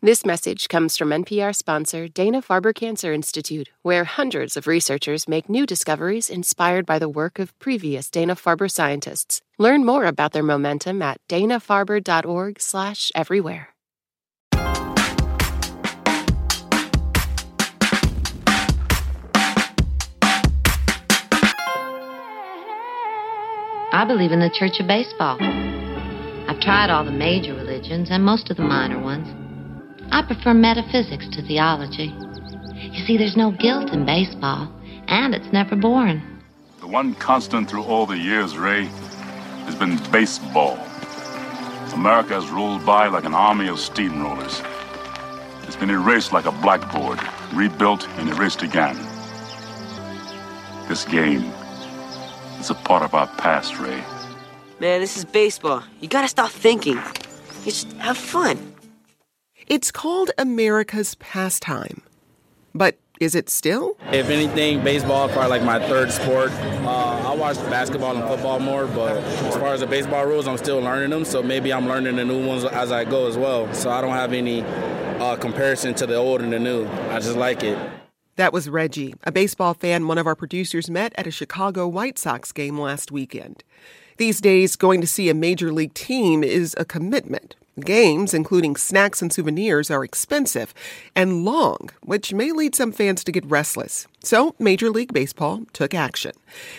This message comes from NPR sponsor Dana Farber Cancer Institute, where hundreds of researchers make new discoveries inspired by the work of previous Dana Farber scientists. Learn more about their momentum at danafarber.org/everywhere. I believe in the Church of Baseball. I've tried all the major religions and most of the minor ones. I prefer metaphysics to theology. You see, there's no guilt in baseball, and it's never boring. The one constant through all the years, Ray, has been baseball. America has rolled by like an army of steamrollers. It's been erased like a blackboard, rebuilt and erased again. This game is a part of our past, Ray. Man, this is baseball. You gotta stop thinking. Just have fun. It's called America's pastime. But is it still? If anything, baseball is probably like my third sport. Uh, I watch basketball and football more, but as far as the baseball rules, I'm still learning them. So maybe I'm learning the new ones as I go as well. So I don't have any uh, comparison to the old and the new. I just like it. That was Reggie, a baseball fan one of our producers met at a Chicago White Sox game last weekend. These days, going to see a major league team is a commitment. Games, including snacks and souvenirs, are expensive and long, which may lead some fans to get restless. So, Major League Baseball took action.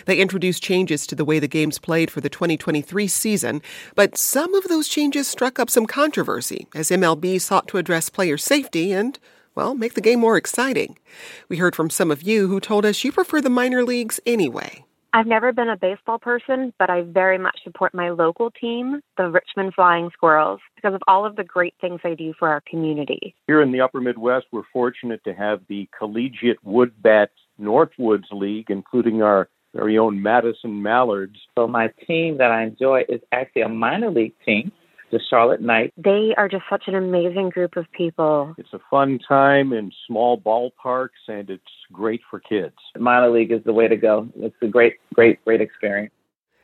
They introduced changes to the way the games played for the 2023 season, but some of those changes struck up some controversy as MLB sought to address player safety and well, make the game more exciting. We heard from some of you who told us you prefer the minor leagues anyway. I've never been a baseball person, but I very much support my local team, the Richmond Flying Squirrels, because of all of the great things they do for our community. Here in the upper Midwest, we're fortunate to have the Collegiate Woodbat Northwoods League, including our very own Madison Mallards. So my team that I enjoy is actually a minor league team the Charlotte Knights. They are just such an amazing group of people. It's a fun time in small ballparks, and it's great for kids. Minor league is the way to go. It's a great, great, great experience.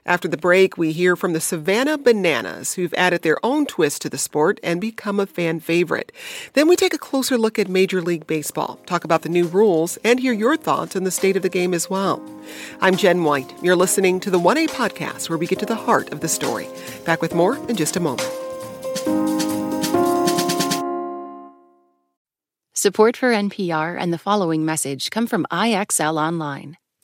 After the break, we hear from the Savannah Bananas, who've added their own twist to the sport and become a fan favorite. Then we take a closer look at Major League Baseball, talk about the new rules, and hear your thoughts on the state of the game as well. I'm Jen White. You're listening to the 1A podcast, where we get to the heart of the story. Back with more in just a moment. Support for NPR and the following message come from IXL Online.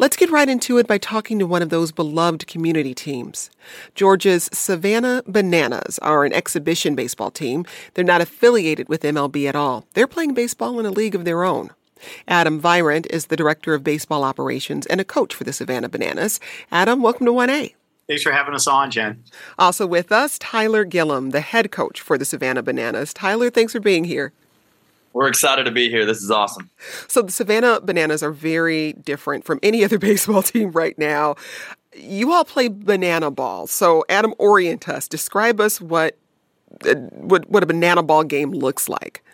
Let's get right into it by talking to one of those beloved community teams. Georgia's Savannah Bananas are an exhibition baseball team. They're not affiliated with MLB at all. They're playing baseball in a league of their own. Adam Virant is the director of baseball operations and a coach for the Savannah Bananas. Adam, welcome to 1A. Thanks for having us on, Jen. Also with us, Tyler Gillum, the head coach for the Savannah Bananas. Tyler, thanks for being here. We're excited to be here. This is awesome. So the Savannah Bananas are very different from any other baseball team right now. You all play banana ball. So Adam, orient us. Describe us what uh, what what a banana ball game looks like.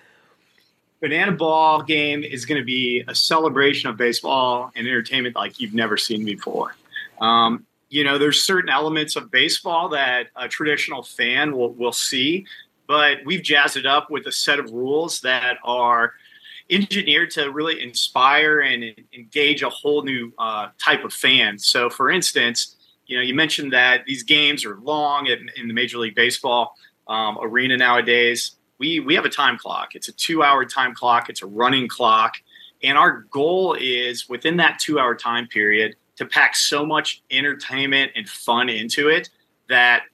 Banana ball game is going to be a celebration of baseball and entertainment like you've never seen before. Um, you know, there's certain elements of baseball that a traditional fan will will see but we've jazzed it up with a set of rules that are engineered to really inspire and engage a whole new uh, type of fan. So, for instance, you know, you mentioned that these games are long in, in the Major League Baseball um, arena nowadays. We we have a time clock. It's a two-hour time clock. It's a running clock, and our goal is within that two-hour time period to pack so much entertainment and fun into it that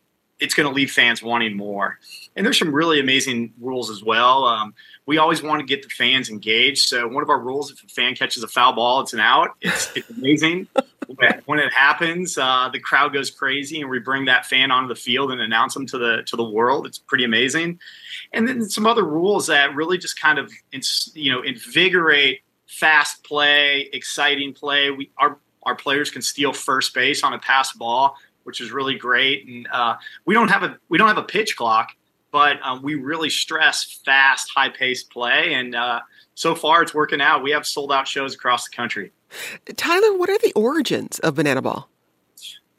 it's going to leave fans wanting more. And there's some really amazing rules as well. Um, we always want to get the fans engaged. So one of our rules, if a fan catches a foul ball, it's an out. It's, it's amazing. when it happens, uh, the crowd goes crazy, and we bring that fan onto the field and announce them to the to the world. It's pretty amazing. And then some other rules that really just kind of you know invigorate fast play, exciting play. We our our players can steal first base on a pass ball, which is really great. And uh, we don't have a we don't have a pitch clock, but um, we really stress fast, high paced play. And uh, so far, it's working out. We have sold out shows across the country. Tyler, what are the origins of Banana Ball?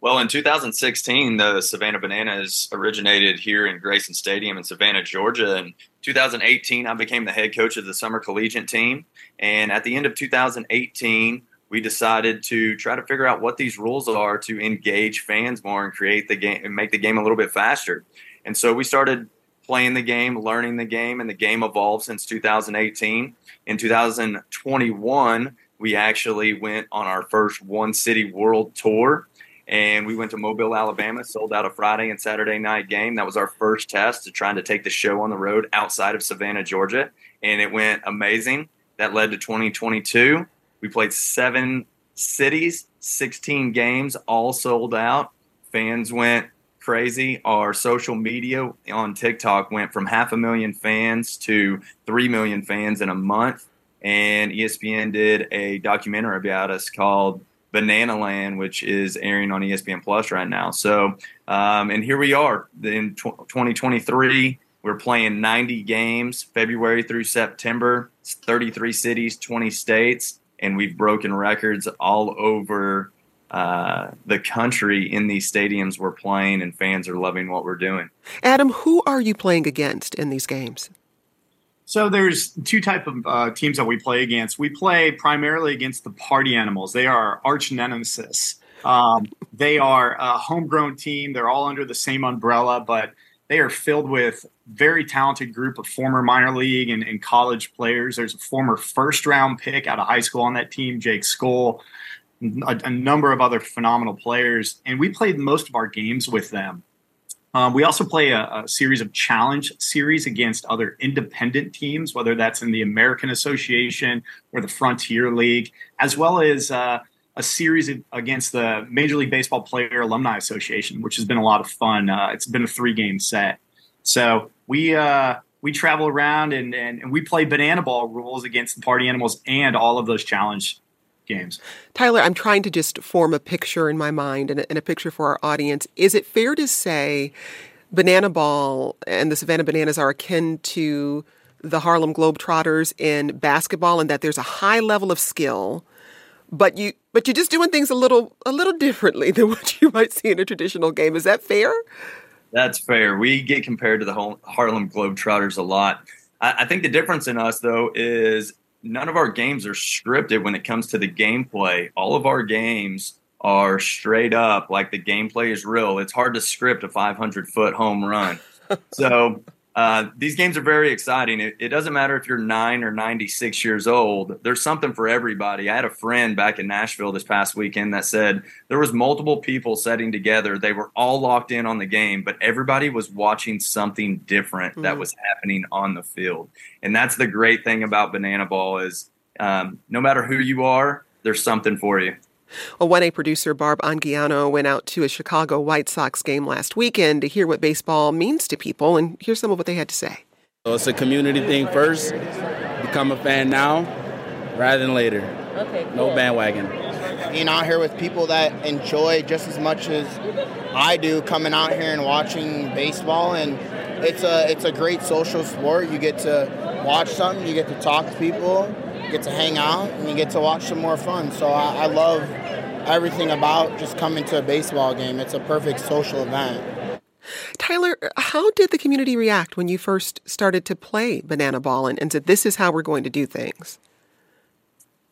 Well, in 2016, the Savannah Bananas originated here in Grayson Stadium in Savannah, Georgia. In 2018, I became the head coach of the summer collegiate team. And at the end of 2018, we decided to try to figure out what these rules are to engage fans more and create the game and make the game a little bit faster. And so we started playing the game, learning the game, and the game evolved since 2018. In 2021, we actually went on our first one city world tour and we went to Mobile, Alabama, sold out a Friday and Saturday night game. That was our first test to trying to take the show on the road outside of Savannah, Georgia, and it went amazing. That led to 2022. We played seven cities, 16 games, all sold out. Fans went crazy. Our social media on TikTok went from half a million fans to 3 million fans in a month. And ESPN did a documentary about us called Banana Land, which is airing on ESPN Plus right now. So, um, and here we are in 2023. We're playing 90 games, February through September. It's 33 cities, 20 states and we've broken records all over uh, the country in these stadiums we're playing, and fans are loving what we're doing. Adam, who are you playing against in these games? So there's two type of uh, teams that we play against. We play primarily against the Party Animals. They are arch nemesis. Um, they are a homegrown team. They're all under the same umbrella, but they are filled with very talented group of former minor league and, and, college players. There's a former first round pick out of high school on that team, Jake Skole, a, a number of other phenomenal players. And we played most of our games with them. Um, we also play a, a, series of challenge series against other independent teams, whether that's in the American Association or the Frontier League, as well as uh, a series against the Major League Baseball Player Alumni Association, which has been a lot of fun. Uh, it's been a three game set. So we uh, we travel around and, and, and we play banana ball rules against the party animals and all of those challenge games. Tyler, I'm trying to just form a picture in my mind and a, and a picture for our audience. Is it fair to say banana ball and the Savannah Bananas are akin to the Harlem Globetrotters in basketball and that there's a high level of skill but you but you're just doing things a little a little differently than what you might see in a traditional game. Is that fair? That's fair. We get compared to the Harlem Globetrotters a lot. I, I think the difference in us though is none of our games are scripted when it comes to the gameplay. All of our games are straight up like the gameplay is real. It's hard to script a 500 foot home run. so uh, these games are very exciting. It, it, doesn't matter if you're nine or 96 years old. There's something for everybody. I had a friend back in Nashville this past weekend that said there was multiple people sitting together. They were all locked in on the game, but everybody was watching something different mm-hmm. that was happening on the field. And that's the great thing about Banana Ball is um, no matter who you are, there's something for you. Well, 1A producer Barb Anguiano went out to a Chicago White Sox game last weekend to hear what baseball means to people, and here's some of what they had to say. So it's a community thing first. Become a fan now rather than later. Okay. Cool. No bandwagon. Being out here with people that enjoy just as much as I do, coming out here and watching baseball, and it's a it's a great social sport. You get to watch something, you get to talk to people, you get to hang out and you get to watch some more fun. So I, I love everything about just coming to a baseball game. It's a perfect social event. Tyler, how did the community react when you first started to play banana ball and, and said, this is how we're going to do things?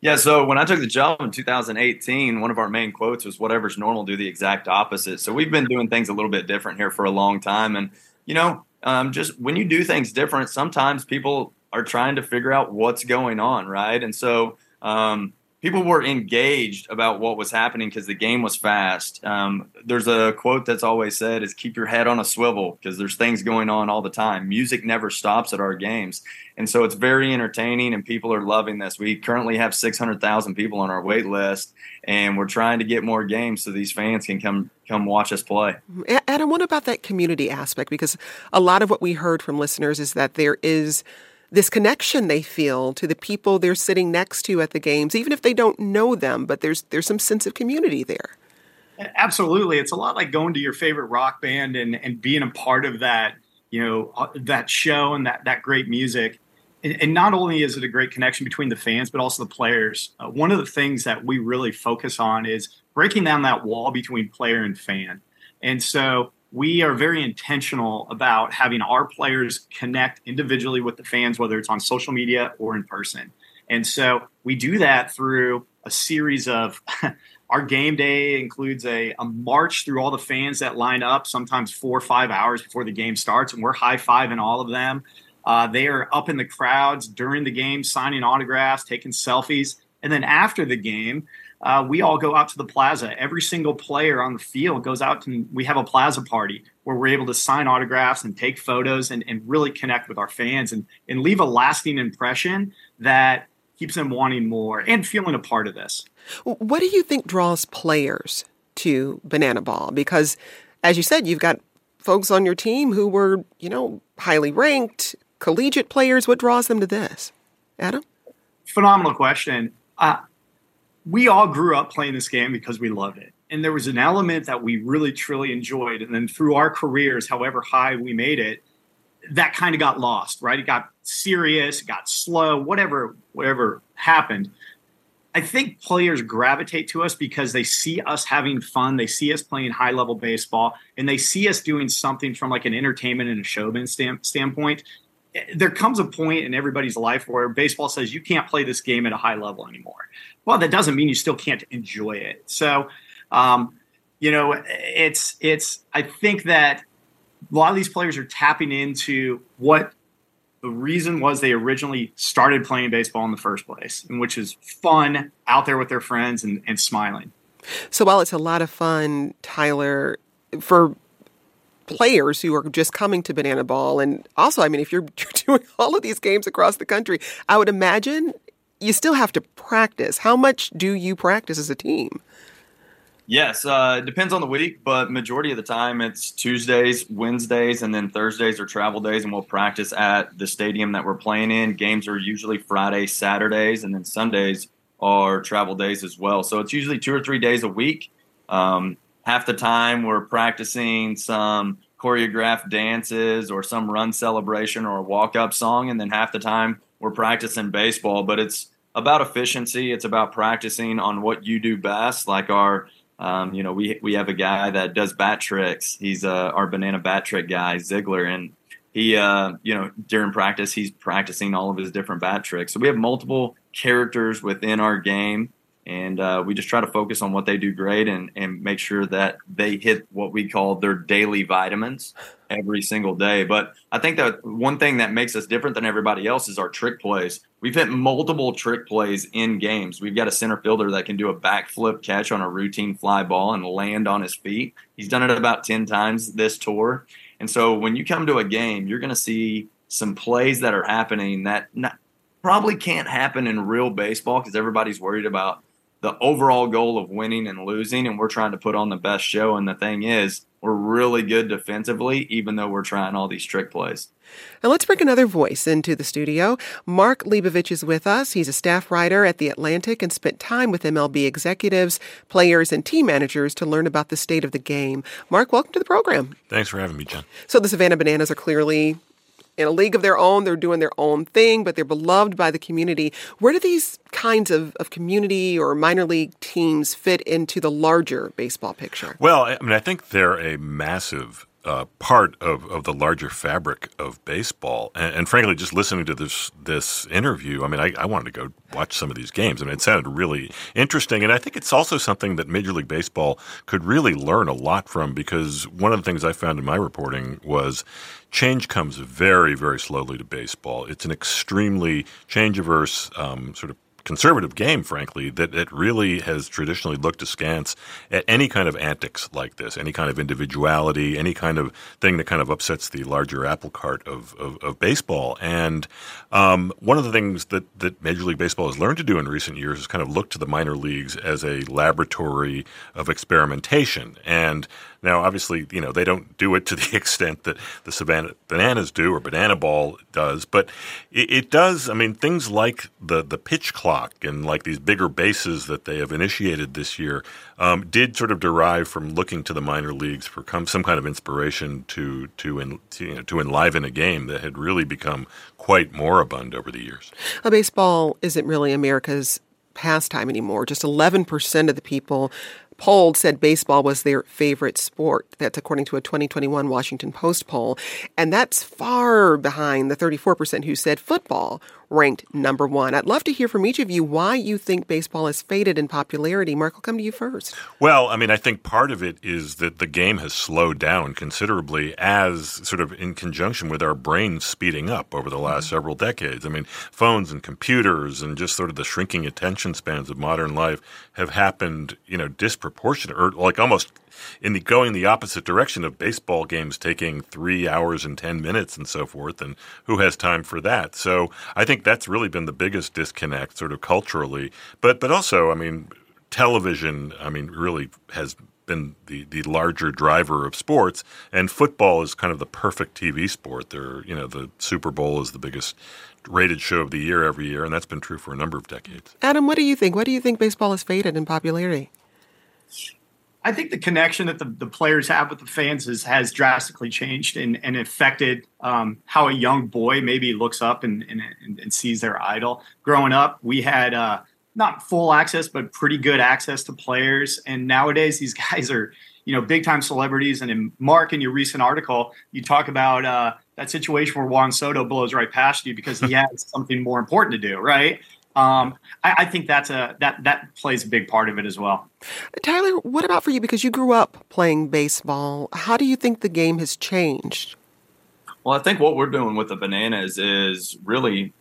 Yeah, so when I took the job in 2018, one of our main quotes was whatever's normal, do the exact opposite. So we've been doing things a little bit different here for a long time. And, you know, um, just when you do things different, sometimes people are trying to figure out what's going on, right? And so, um, people were engaged about what was happening because the game was fast. Um, there's a quote that's always said is keep your head on a swivel because there's things going on all the time. Music never stops at our games. And so it's very entertaining and people are loving this. We currently have 600,000 people on our wait list and we're trying to get more games so these fans can come come watch us play. Adam, what about that community aspect? Because a lot of what we heard from listeners is that there is this connection they feel to the people they're sitting next to at the games, even if they don't know them, but there's there's some sense of community there. Absolutely. It's a lot like going to your favorite rock band and, and being a part of that, you know, uh, that show and that, that great music. And, and not only is it a great connection between the fans, but also the players. Uh, one of the things that we really focus on is breaking down that wall between player and fan. And so we are very intentional about having our players connect individually with the fans, whether it's on social media or in person. And so we do that through a series of our game day includes a, a march through all the fans that line up, sometimes four or five hours before the game starts, and we're high fiving all of them. Uh, they are up in the crowds during the game, signing autographs, taking selfies. And then after the game, uh, we all go out to the plaza. Every single player on the field goes out and we have a plaza party where we're able to sign autographs and take photos and, and really connect with our fans and, and leave a lasting impression that keeps them wanting more and feeling a part of this. What do you think draws players to Banana Ball? Because, as you said, you've got folks on your team who were, you know, highly ranked, collegiate players. What draws them to this? Adam? Phenomenal question. Uh, we all grew up playing this game because we loved it. And there was an element that we really, truly enjoyed. And then through our careers, however high we made it, that kind of got lost, right? It got serious, it got slow, whatever, whatever happened. I think players gravitate to us because they see us having fun, they see us playing high level baseball, and they see us doing something from like an entertainment and a showman stand, standpoint. There comes a point in everybody's life where baseball says you can't play this game at a high level anymore well, that doesn't mean you still can't enjoy it. So, um, you know, it's it's. I think that a lot of these players are tapping into what the reason was they originally started playing baseball in the first place, and which is fun out there with their friends and, and smiling. So while it's a lot of fun, Tyler, for players who are just coming to Banana Ball, and also, I mean, if you're, you're doing all of these games across the country, I would imagine you still have to practice. How much do you practice as a team? Yes, uh, it depends on the week, but majority of the time it's Tuesdays, Wednesdays, and then Thursdays are travel days, and we'll practice at the stadium that we're playing in. Games are usually Friday, Saturdays, and then Sundays are travel days as well. So it's usually two or three days a week. Um, half the time we're practicing some choreographed dances or some run celebration or a walk up song, and then half the time we're practicing baseball, but it's about efficiency. It's about practicing on what you do best. Like our, um, you know, we we have a guy that does bat tricks. He's uh, our banana bat trick guy, Ziegler, and he, uh, you know, during practice, he's practicing all of his different bat tricks. So we have multiple characters within our game and uh, we just try to focus on what they do great and, and make sure that they hit what we call their daily vitamins every single day. But I think that one thing that makes us different than everybody else is our trick plays. We've hit multiple trick plays in games. We've got a center fielder that can do a backflip catch on a routine fly ball and land on his feet. He's done it about 10 times this tour. And so when you come to a game, you're going to see some plays that are happening that not, probably can't happen in real baseball because everybody's worried about the overall goal of winning and losing, and we're trying to put on the best show. And the thing is, we're really good defensively, even though we're trying all these trick plays. Now let's bring another voice into the studio. Mark Leibovich is with us. He's a staff writer at The Atlantic and spent time with MLB executives, players, and team managers to learn about the state of the game. Mark, welcome to the program. Thanks for having me, Jen. So the Savannah Bananas are clearly in a league of their own. They're doing their own thing, but they're beloved by the community. Where do these kinds of, of community or minor league teams fit into the larger baseball picture? Well, I mean, I think they're a massive uh, part of, of the larger fabric of baseball. And, and, frankly, just listening to this this interview, I mean, I, I, wanted to go watch some of these games. I mean, it sounded really interesting. And I think it's also something that Major League Baseball could really learn a lot from because one of the things I found in my reporting was change comes very, very slowly to baseball. It's an extremely change averse um, sort of conservative game, frankly, that it really has traditionally looked askance at any kind of antics like this, any kind of individuality, any kind of thing that kind of upsets the larger apple cart of, of, of baseball. And um, one of the things that, that Major League Baseball has learned to do in recent years is kind of look to the minor leagues as a laboratory of experimentation. And now, obviously, you know, they don't do it to the extent that the Savannah Bananas do or Banana Ball does, but it, it, does. I mean, things like the, the pitch clock and like these bigger bases that they have initiated this year um, did sort of derive from looking to the minor leagues for some kind of inspiration to, to, en, to, you know, to enliven a game that had really become quite moribund over the years. Baseball isn't really America's pastime anymore. Just 11% of the people polled said baseball was their favorite sport. That's according to a 2021 Washington Post poll. And that's far behind the 34% who said football ranked number one. I'd love to hear from each of you why you think baseball has faded in popularity. Mark, I'll come to you first. Well, I mean, I think part of it is that the game has slowed down considerably as sort of in conjunction with our brains speeding up over the last mm-hmm. several decades. I mean, phones and computers and just sort of the shrinking attention spans of modern life have happened, you know, disproportionate or like almost in the going the opposite direction of baseball games taking three hours and 10 minutes and so forth. And who has time for that? So I think that's really been the biggest disconnect sort of culturally. But, but also, I mean, television, I mean, really has been the, the larger driver of sports, and football is kind of the perfect TV sport. There, you know, the Super Bowl is the biggest rated show of the year every year, and that's been true for a number of decades. Adam, what do you think? What do you think baseball has faded in popularity? I think the connection that the, the players have with the fans is, has drastically changed and, and affected um, how a young boy maybe looks up and, and, and, sees their idol. Growing up, we had uh, not full access, but pretty good access to players. And nowadays, these guys are, you know, big time celebrities. And in Mark, in your recent article, you talk about uh, that situation where Juan Soto blows right past you because he has something more important to do, right? Um, I, I, think that's a that that plays a big part of it as well. Tyler, what about for you? Because you grew up playing baseball. How do you think the game has changed? Well, I think what we're doing with the bananas is really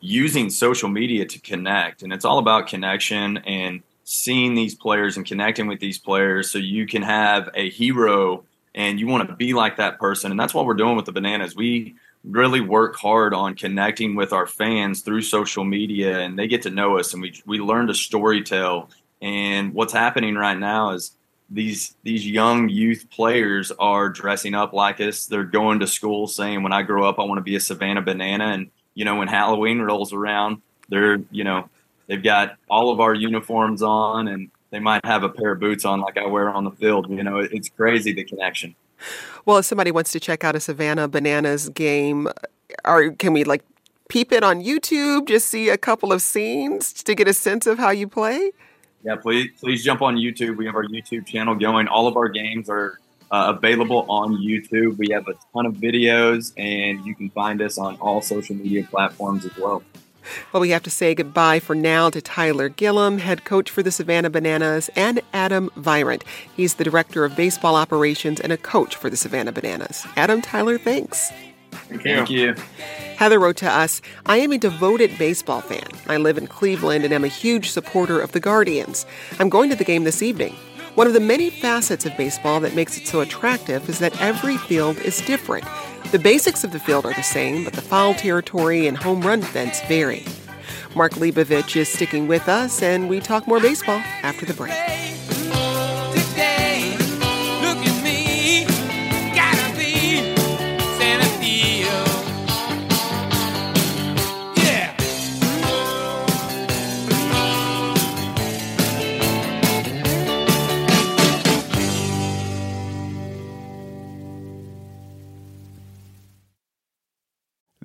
using social media to connect, and it's all about connection and seeing these players and connecting with these players, so you can have a hero and you want to be like that person, and that's what we're doing with the bananas. We really work hard on connecting with our fans through social media and they get to know us and we we learn to storytell and what's happening right now is these these young youth players are dressing up like us. They're going to school saying when i grow up i want to be a savannah banana. And you know when halloween rolls around they're you know they've got all of our uniforms on and they might have a pair of boots on like i wear on the field you know it's crazy the connection well, if somebody wants to check out a Savannah Bananas game, or can we like peep it on YouTube, just see a couple of scenes to get a sense of how you play? Yeah, please please jump on YouTube. We have our YouTube channel going. All of our games are uh, available on YouTube. We have a ton of videos, and you can find us on all social media platforms as well. Well, we have to say goodbye for now to Tyler Gillum, head coach for the Savannah Bananas, and Adam Virant. He's the director of baseball operations and a coach for the Savannah Bananas. Adam, Tyler, thanks. Thank you. Thank you. Heather wrote to us I am a devoted baseball fan. I live in Cleveland and am a huge supporter of the Guardians. I'm going to the game this evening. One of the many facets of baseball that makes it so attractive is that every field is different. The basics of the field are the same, but the foul territory and home run fence vary. Mark Leibovich is sticking with us, and we talk more baseball after the break.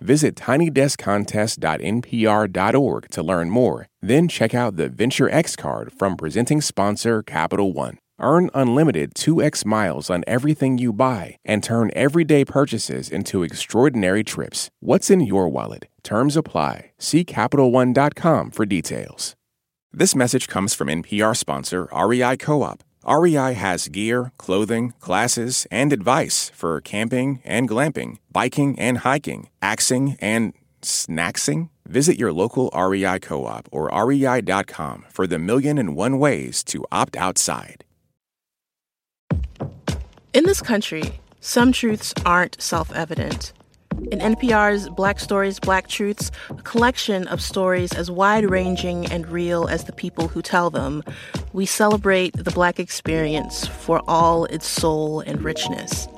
Visit tinydeskcontest.npr.org to learn more. Then check out the Venture X card from presenting sponsor Capital One. Earn unlimited 2x miles on everything you buy and turn everyday purchases into extraordinary trips. What's in your wallet? Terms apply. See CapitalOne.com for details. This message comes from NPR sponsor REI Co op. REI has gear, clothing, classes, and advice for camping and glamping, biking and hiking, axing and snacksing. Visit your local REI co op or rei.com for the million and one ways to opt outside. In this country, some truths aren't self evident. In NPR's Black Stories, Black Truths, a collection of stories as wide ranging and real as the people who tell them, we celebrate the Black experience for all its soul and richness.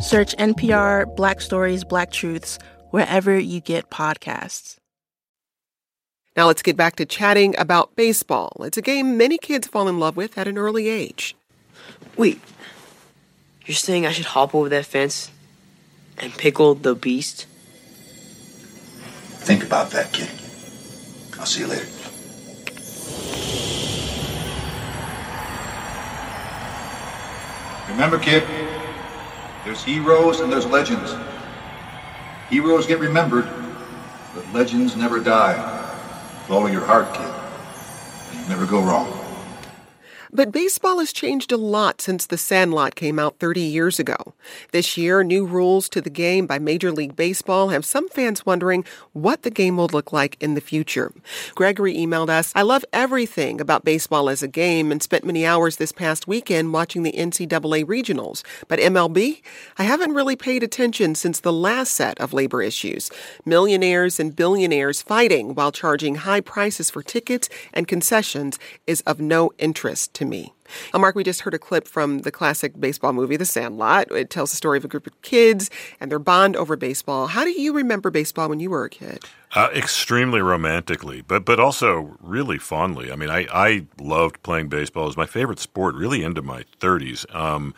Search NPR Black Stories, Black Truths wherever you get podcasts. Now let's get back to chatting about baseball. It's a game many kids fall in love with at an early age. Wait, you're saying I should hop over that fence and pickle the beast? Think about that, kid. I'll see you later. Remember, kid, there's heroes and there's legends. Heroes get remembered, but legends never die. Follow your heart, kid. And you never go wrong. But baseball has changed a lot since The Sandlot came out 30 years ago. This year, new rules to the game by Major League Baseball have some fans wondering what the game will look like in the future. Gregory emailed us I love everything about baseball as a game and spent many hours this past weekend watching the NCAA regionals. But MLB? I haven't really paid attention since the last set of labor issues. Millionaires and billionaires fighting while charging high prices for tickets and concessions is of no interest to me. Now, Mark, we just heard a clip from the classic baseball movie, The Sandlot. It tells the story of a group of kids and their bond over baseball. How do you remember baseball when you were a kid? Uh, extremely romantically, but but also really fondly. I mean, I, I loved playing baseball. It was my favorite sport, really into my 30s. Um,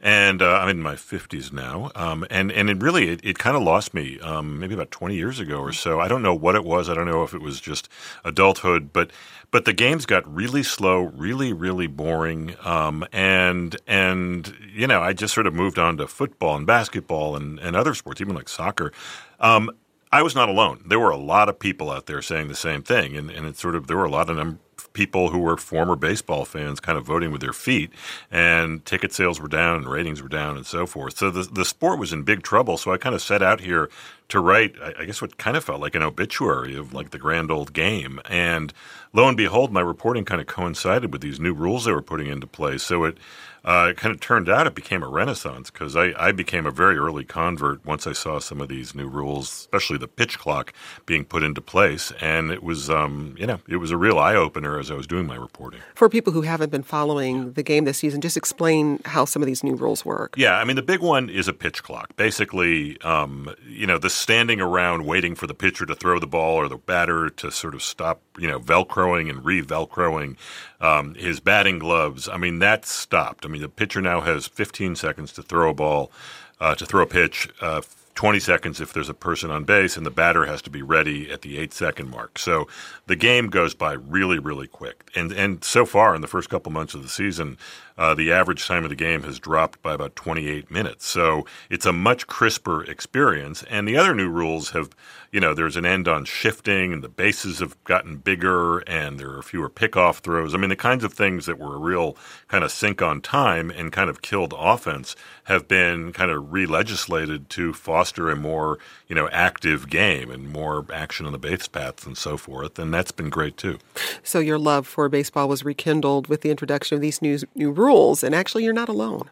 and uh, I'm in my 50s now, um, and and it really it, it kind of lost me um, maybe about 20 years ago or so. I don't know what it was. I don't know if it was just adulthood, but but the games got really slow, really really boring, um, and and you know I just sort of moved on to football and basketball and and other sports, even like soccer. Um, I was not alone. There were a lot of people out there saying the same thing, and, and it's sort of there were a lot of them people who were former baseball fans kind of voting with their feet, and ticket sales were down, and ratings were down, and so forth. So the the sport was in big trouble. So I kind of set out here to write, I guess, what kind of felt like an obituary of like the grand old game. And lo and behold, my reporting kind of coincided with these new rules they were putting into place. So it uh, it kind of turned out it became a renaissance because I, I, became a very early convert once I saw some of these new rules, especially the pitch clock being put into place, and it was um, you know it was a real eye opener as I was doing my reporting. For people who haven't been following the game this season, just explain how some of these new rules work. Yeah, I mean the big one is a pitch clock. Basically, um, you know, the standing around waiting for the pitcher to throw the ball or the batter to sort of stop, you know, velcroing and re-velcroing um, his batting gloves. I mean, that's stopped. I mean, the pitcher now has 15 seconds to throw a ball, uh, to throw a pitch. Uh, 20 seconds if there's a person on base, and the batter has to be ready at the eight second mark. So the game goes by really, really quick. And and so far in the first couple months of the season, uh, the average time of the game has dropped by about 28 minutes. So it's a much crisper experience. And the other new rules have you know, there's an end on shifting and the bases have gotten bigger and there are fewer pickoff throws. I mean, the kinds of things that were a real kind of sink on time and kind of killed offense have been kind of re-legislated to foster a more, you know, active game and more action on the base paths and so forth. And that's been great too. So your love for baseball was rekindled with the introduction of these new, new rules. And actually, you're not alone.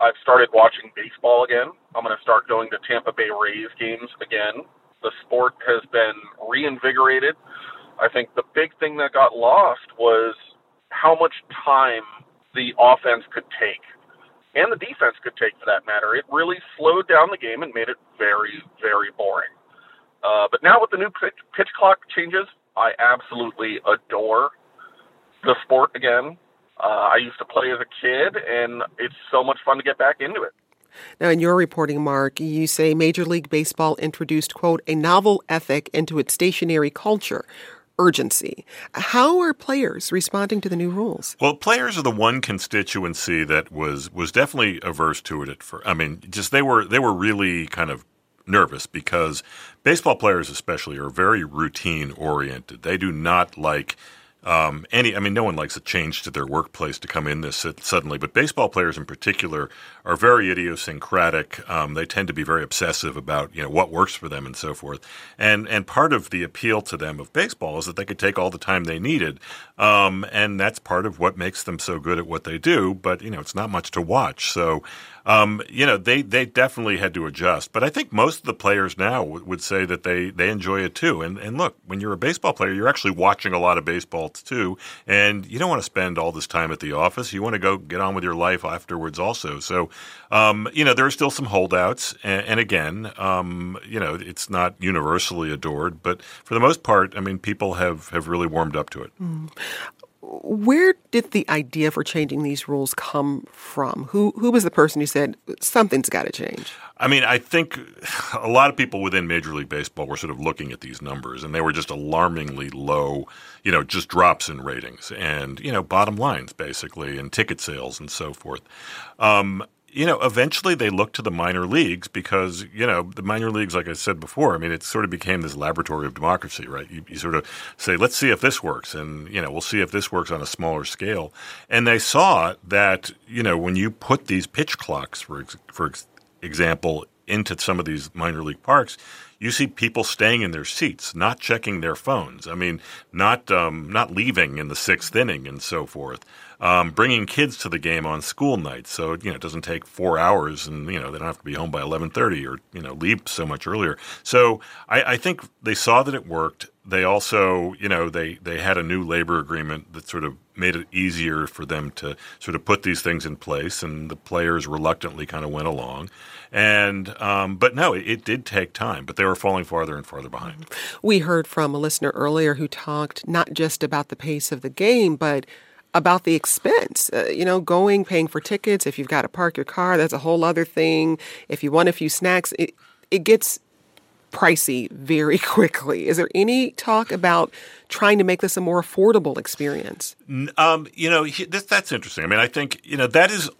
I've started watching baseball again. I'm going to start going to Tampa Bay Rays games again the sport has been reinvigorated. I think the big thing that got lost was how much time the offense could take and the defense could take for that matter. It really slowed down the game and made it very, very boring. Uh, but now with the new pitch, pitch clock changes, I absolutely adore the sport again. Uh, I used to play as a kid, and it's so much fun to get back into it. Now, in your reporting, Mark, you say Major League Baseball introduced, quote, a novel ethic into its stationary culture. Urgency. How are players responding to the new rules? Well, players are the one constituency that was was definitely averse to it at first. I mean, just they were they were really kind of nervous because baseball players especially are very routine oriented. They do not like um, any, I mean, no one likes a change to their workplace to come in this suddenly, but baseball players in particular are very idiosyncratic. Um, they tend to be very obsessive about you know what works for them and so forth. And and part of the appeal to them of baseball is that they could take all the time they needed, um, and that's part of what makes them so good at what they do. But you know, it's not much to watch, so um, you know, they, they definitely had to adjust. But I think most of the players now w- would say that they, they enjoy it too. And, and look, when you're a baseball player, you're actually watching a lot of baseball too. And you don't want to spend all this time at the office. You want to go get on with your life afterwards also. So, um, you know, there are still some holdouts. And, and again, um, you know, it's not universally adored. But for the most part, I mean, people have, have really warmed up to it. Mm where did the idea for changing these rules come from? Who who was the person who said something's got to change? I mean, I think a lot of people within Major League Baseball were sort of looking at these numbers, and they were just alarmingly low. You know, just drops in ratings and you know bottom lines basically, and ticket sales and so forth. Um, you know, eventually they looked to the minor leagues because, you know, the minor leagues, like I said before, I mean, it sort of became this laboratory of democracy, right? You, you, sort of say, let's see if this works. And, you know, we'll see if this works on a smaller scale. And they saw that, you know, when you put these pitch clocks, for, for example, into some of these minor league parks, you see people staying in their seats, not checking their phones. I mean, not um, not leaving in the sixth inning and so forth um, bringing kids to the game on school nights. So you know it doesn't take four hours, and you know they don't have to be home by eleven thirty or you know leave so much earlier. So I, I think they saw that it worked. They also, you know, they, they had a new labor agreement that sort of made it easier for them to sort of put these things in place, and the players reluctantly kind of went along. And um, but no, it, it, did take time, but they were falling farther and farther behind. We heard from a listener earlier who talked not just about the pace of the game, but about the expense. Uh, you know, going, paying for tickets. If you've got to park your car, that's a whole other thing. If you want a few snacks, it, it gets pricey very quickly. Is there any talk about trying to make this a more affordable experience? Um, you know, this, that's interesting. I mean, I think, you know, that is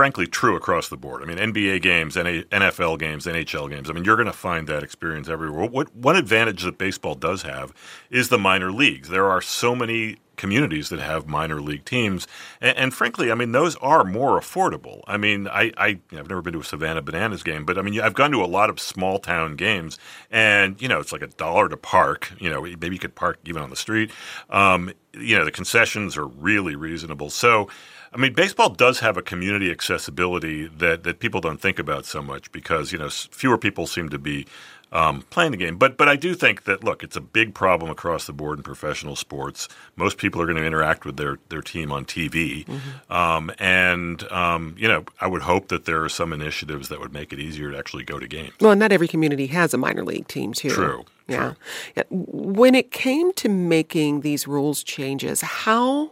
frankly true across the board. I mean, NBA games, NFL games, NHL games. I mean, you're going to find that experience everywhere. What one advantage that baseball does have is the minor leagues. There are so many communities that have minor league teams, and, and frankly, I mean, those are more affordable. I mean, I, I have never been to a Savannah Bananas game, but I mean, I've gone to a lot of small town games, and you know, it's like a dollar to park. You know, maybe you could park even on the street. Um, you know, the concessions are really reasonable. So I mean, baseball does have a community accessibility that, that people don't think about so much because you know fewer people seem to be um, playing the game. But but I do think that look, it's a big problem across the board in professional sports. Most people are going to interact with their their team on TV, mm-hmm. um, and um, you know I would hope that there are some initiatives that would make it easier to actually go to games. Well, not every community has a minor league team too. True. Yeah. yeah. When it came to making these rules changes, how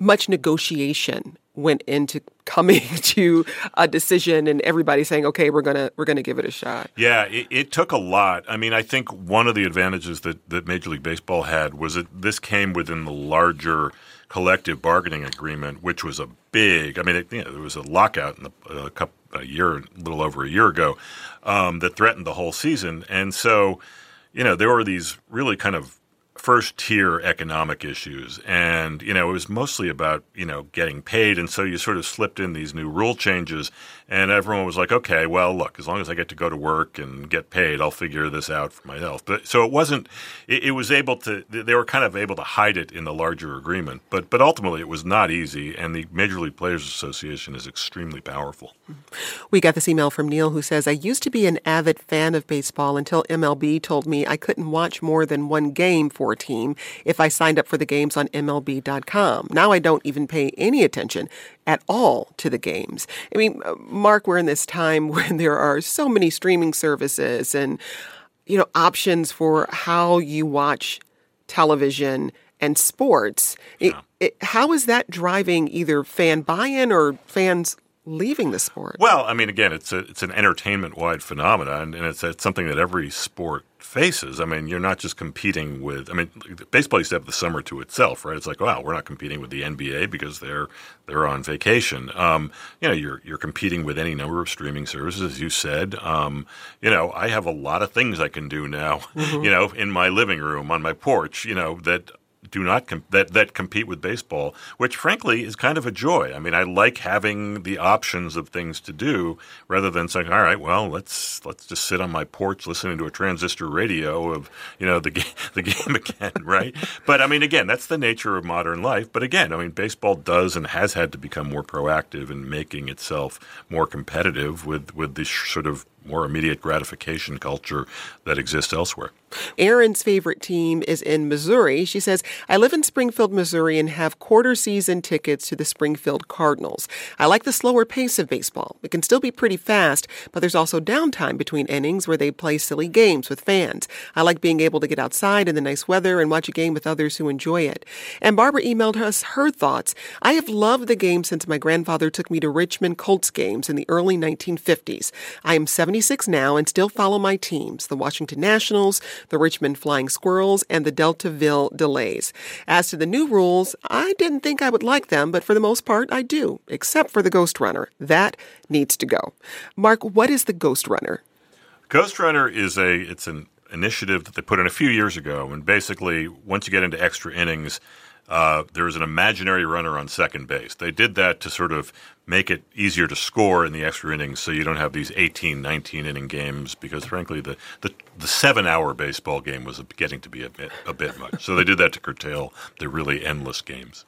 much negotiation went into coming to a decision and everybody saying okay we're gonna we're gonna give it a shot. Yeah it, it, took a lot. I mean i think one of the advantages that, that major league baseball had was that this came within the larger collective bargaining agreement which was a big i mean it, you know, there was a lockout in the, a, couple, a year a little over a year ago um, that threatened the whole season. And so you know there were these really kind of first tier economic issues. And, you know, it was mostly about, you know, getting paid. And so you sort of slipped in these new rule changes and everyone was like, okay, well, look, as long as I get to go to work and get paid, I'll figure this out for myself. But so it wasn't, it, it, was able to, they were kind of able to hide it in the larger agreement. But, but ultimately, it was not easy. And the Major League Players Association is extremely powerful. We got this email from Neil who says, I used to be an avid fan of baseball until MLB told me I couldn't watch more than one game for a team if I signed up for the games on MLB.com. Now I don't even pay any attention at all to the games. I mean, uh, Mark, we're in this time when there are so many streaming services and you know options for how you watch television and sports. Yeah. It, it, how is that driving either fan buy-in or fans leaving the sport. Well, I mean, again, it's a, it's an entertainment wide phenomenon, and it's, it's something that every sport faces. I mean, you're not just competing with. I mean, baseball used to have the summer to itself, right? It's like, wow, we're not competing with the NBA because they're they're on vacation. Um, you know, you're you're competing with any number of streaming services, as you said. Um, you know, I have a lot of things I can do now. Mm-hmm. You know, in my living room, on my porch. You know that do not com- that that compete with baseball, which frankly is kind of a joy. I mean, I like having the options of things to do rather than saying, "All right, well, let's let's just sit on my porch listening to a transistor radio of you know the the game again, right?" but I mean, again, that's the nature of modern life. But again, I mean, baseball does and has had to become more proactive in making itself more competitive with with this sort of more immediate gratification culture that exists elsewhere. Erin's favorite team is in Missouri. She says, I live in Springfield, Missouri, and have quarter season tickets to the Springfield Cardinals. I like the slower pace of baseball. It can still be pretty fast, but there's also downtime between innings where they play silly games with fans. I like being able to get outside in the nice weather and watch a game with others who enjoy it. And Barbara emailed us her thoughts. I have loved the game since my grandfather took me to Richmond Colts games in the early 1950s. I am 76 now and still follow my teams, the Washington Nationals, the Richmond Flying Squirrels, and the Deltaville Delays. As to the new rules, I didn't think I would like them, but for the most part, I do, except for the Ghost Runner. That needs to go. Mark, what is the Ghost Runner? Ghost Runner is a it's an initiative that they put in a few years ago, and basically, once you get into extra innings, uh, there is an imaginary runner on second base. They did that to sort of make it easier to score in the extra innings so you don't have these 18, 19 inning games because, frankly, the, the, the seven hour baseball game was getting to be a bit, a bit much. So they did that to curtail the really endless games.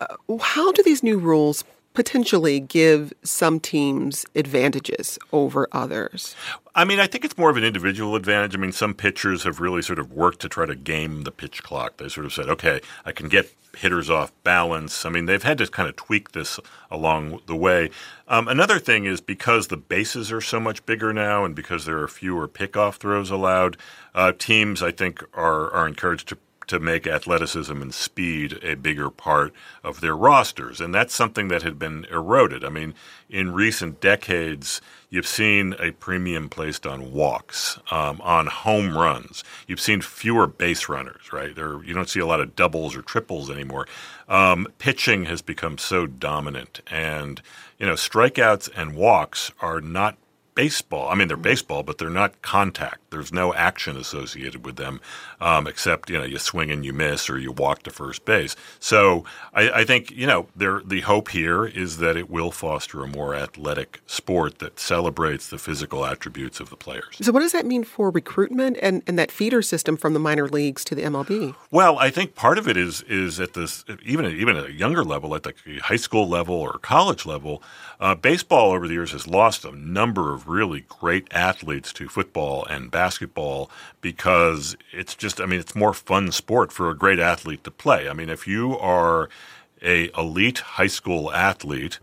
Uh, how do these new rules potentially give some teams advantages over others? I mean, I think it's more of an individual advantage. I mean, some pitchers have really sort of worked to try to game the pitch clock. They sort of said, okay, I can get hitters off balance. I mean, they've had to kind of tweak this along the way. Um, another thing is because the bases are so much bigger now and because there are fewer pickoff throws allowed, uh, teams, I think, are, are encouraged to to make athleticism and speed a bigger part of their rosters. And that's something that had been eroded. I mean, in recent decades, you've seen a premium placed on walks, um, on home runs. You've seen fewer base runners, right? There, you don't see a lot of doubles or triples anymore. Um, pitching has become so dominant, and you know, strikeouts and walks are not baseball. I mean, they're baseball, but they're not contact. There's no action associated with them, um, except you know you swing and you miss or you walk to first base. So I, I think you know the hope here is that it will foster a more athletic sport that celebrates the physical attributes of the players. So what does that mean for recruitment and, and that feeder system from the minor leagues to the MLB? Well, I think part of it is is at this even even at a younger level, at the high school level or college level. Uh, baseball over the years has lost a number of really great athletes to football and basketball because it's just, I mean, it's more fun sport for a great athlete to play. I mean, if you are a elite high school athlete,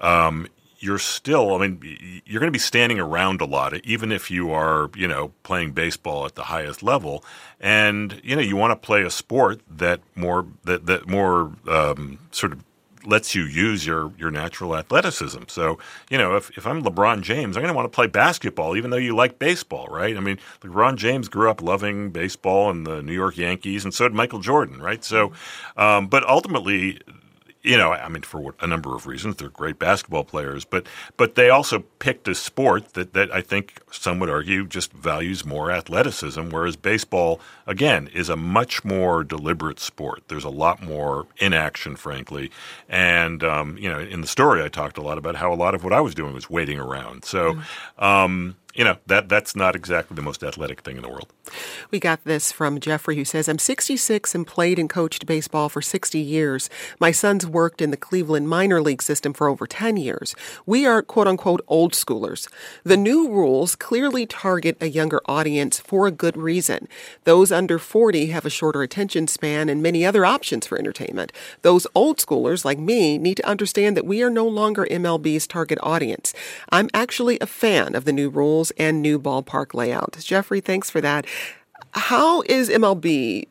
um, you're still, I mean, you're going to be standing around a lot, even if you are, you know, playing baseball at the highest level. And, you know, you want to play a sport that more, that, that more um, sort of lets you use your your natural athleticism. So, you know, if, if I'm LeBron James, I'm going to want to play basketball, even though you like baseball, right? I mean, LeBron James grew up loving baseball and the New York Yankees, and so did Michael Jordan, right? So, um, but ultimately, you know, I mean, for a number of reasons, they're great basketball players, but but they also picked a sport that, that I think some would argue just values more athleticism, whereas baseball, again, is a much more deliberate sport. There's a lot more inaction, frankly, and um, you know, in the story, I talked a lot about how a lot of what I was doing was waiting around. So. Mm-hmm. Um, you know that that's not exactly the most athletic thing in the world. We got this from Jeffrey, who says, "I'm 66 and played and coached baseball for 60 years. My sons worked in the Cleveland minor league system for over 10 years. We are quote unquote old schoolers. The new rules clearly target a younger audience for a good reason. Those under 40 have a shorter attention span and many other options for entertainment. Those old schoolers like me need to understand that we are no longer MLB's target audience. I'm actually a fan of the new rules." And new ballpark layout. Jeffrey, thanks for that. How is MLB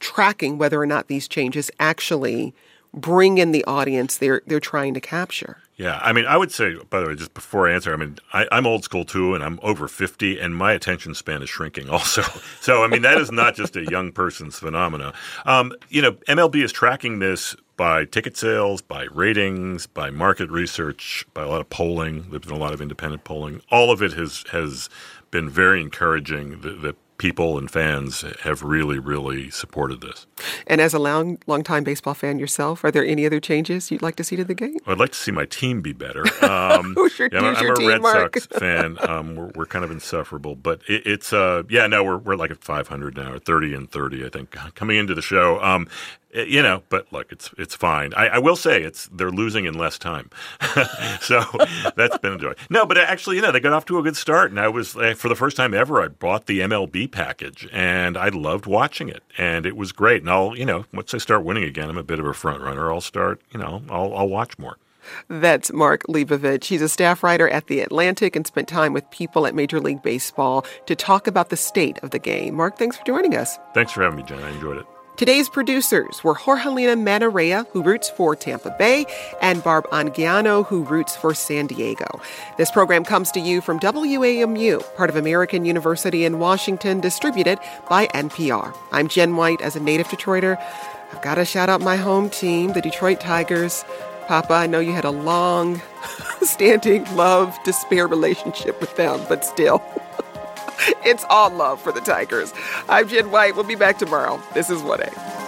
tracking whether or not these changes actually bring in the audience they're they're trying to capture. Yeah, I mean, I would say, by the way, just before I answer, I mean, I, am old school too, and I'm over 50, and my attention span is shrinking also. So, I mean, that is not just a young person's phenomena. Um, you know, MLB is tracking this by ticket sales, by ratings, by market research, by a lot of polling. There's been a lot of independent polling. All of it has has been very encouraging. The people and fans have really, really supported this. And as a long, long-time baseball fan yourself, are there any other changes you'd like to see to the game? I'd like to see my team be better. Um, who's your, yeah, I'm, I'm a team, Red Mark? Sox fan. Um, we're, we're kind of insufferable, but it, it's uh, yeah, no, we're we're like at 500 now, or 30 and 30, I think, coming into the show. Um, you know, but look, it's it's fine. I, I will say it's they're losing in less time, so that's been a joy. No, but actually, you know, they got off to a good start, and I was uh, for the first time ever, I bought the MLB package, and I loved watching it, and it was great. And I'll, you know, once they start winning again, I'm a bit of a front runner. I'll start, you know, I'll I'll watch more. That's Mark Leibovich. He's a staff writer at The Atlantic and spent time with people at Major League Baseball to talk about the state of the game. Mark, thanks for joining us. Thanks for having me, Jen. I enjoyed it. Today's producers were Jorgelina Manna-Rea, who roots for Tampa Bay, and Barb Angiano, who roots for San Diego. This program comes to you from WAMU, part of American University in Washington, distributed by NPR. I'm Jen White. As a native Detroiter, I've got to shout out my home team, the Detroit Tigers. Papa, I know you had a long standing love despair relationship with them, but still. it's all love for the Tigers. I'm Jen White. We'll be back tomorrow. This is 1A.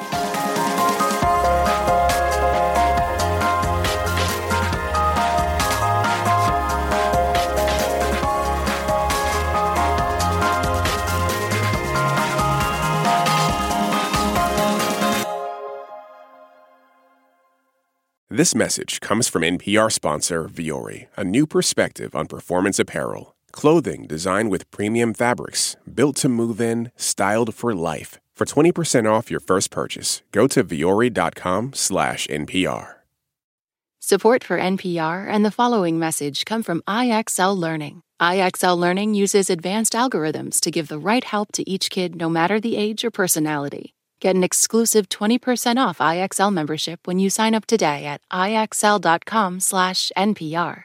This message comes from NPR sponsor Vuori, a new perspective on performance apparel. Clothing designed with premium fabrics, built to move in, styled for life. For 20% off your first purchase, go to vuori.com slash NPR. Support for NPR and the following message come from IXL Learning. IXL Learning uses advanced algorithms to give the right help to each kid no matter the age or personality. Get an exclusive 20% off IXL membership when you sign up today at IXL.com/NPR.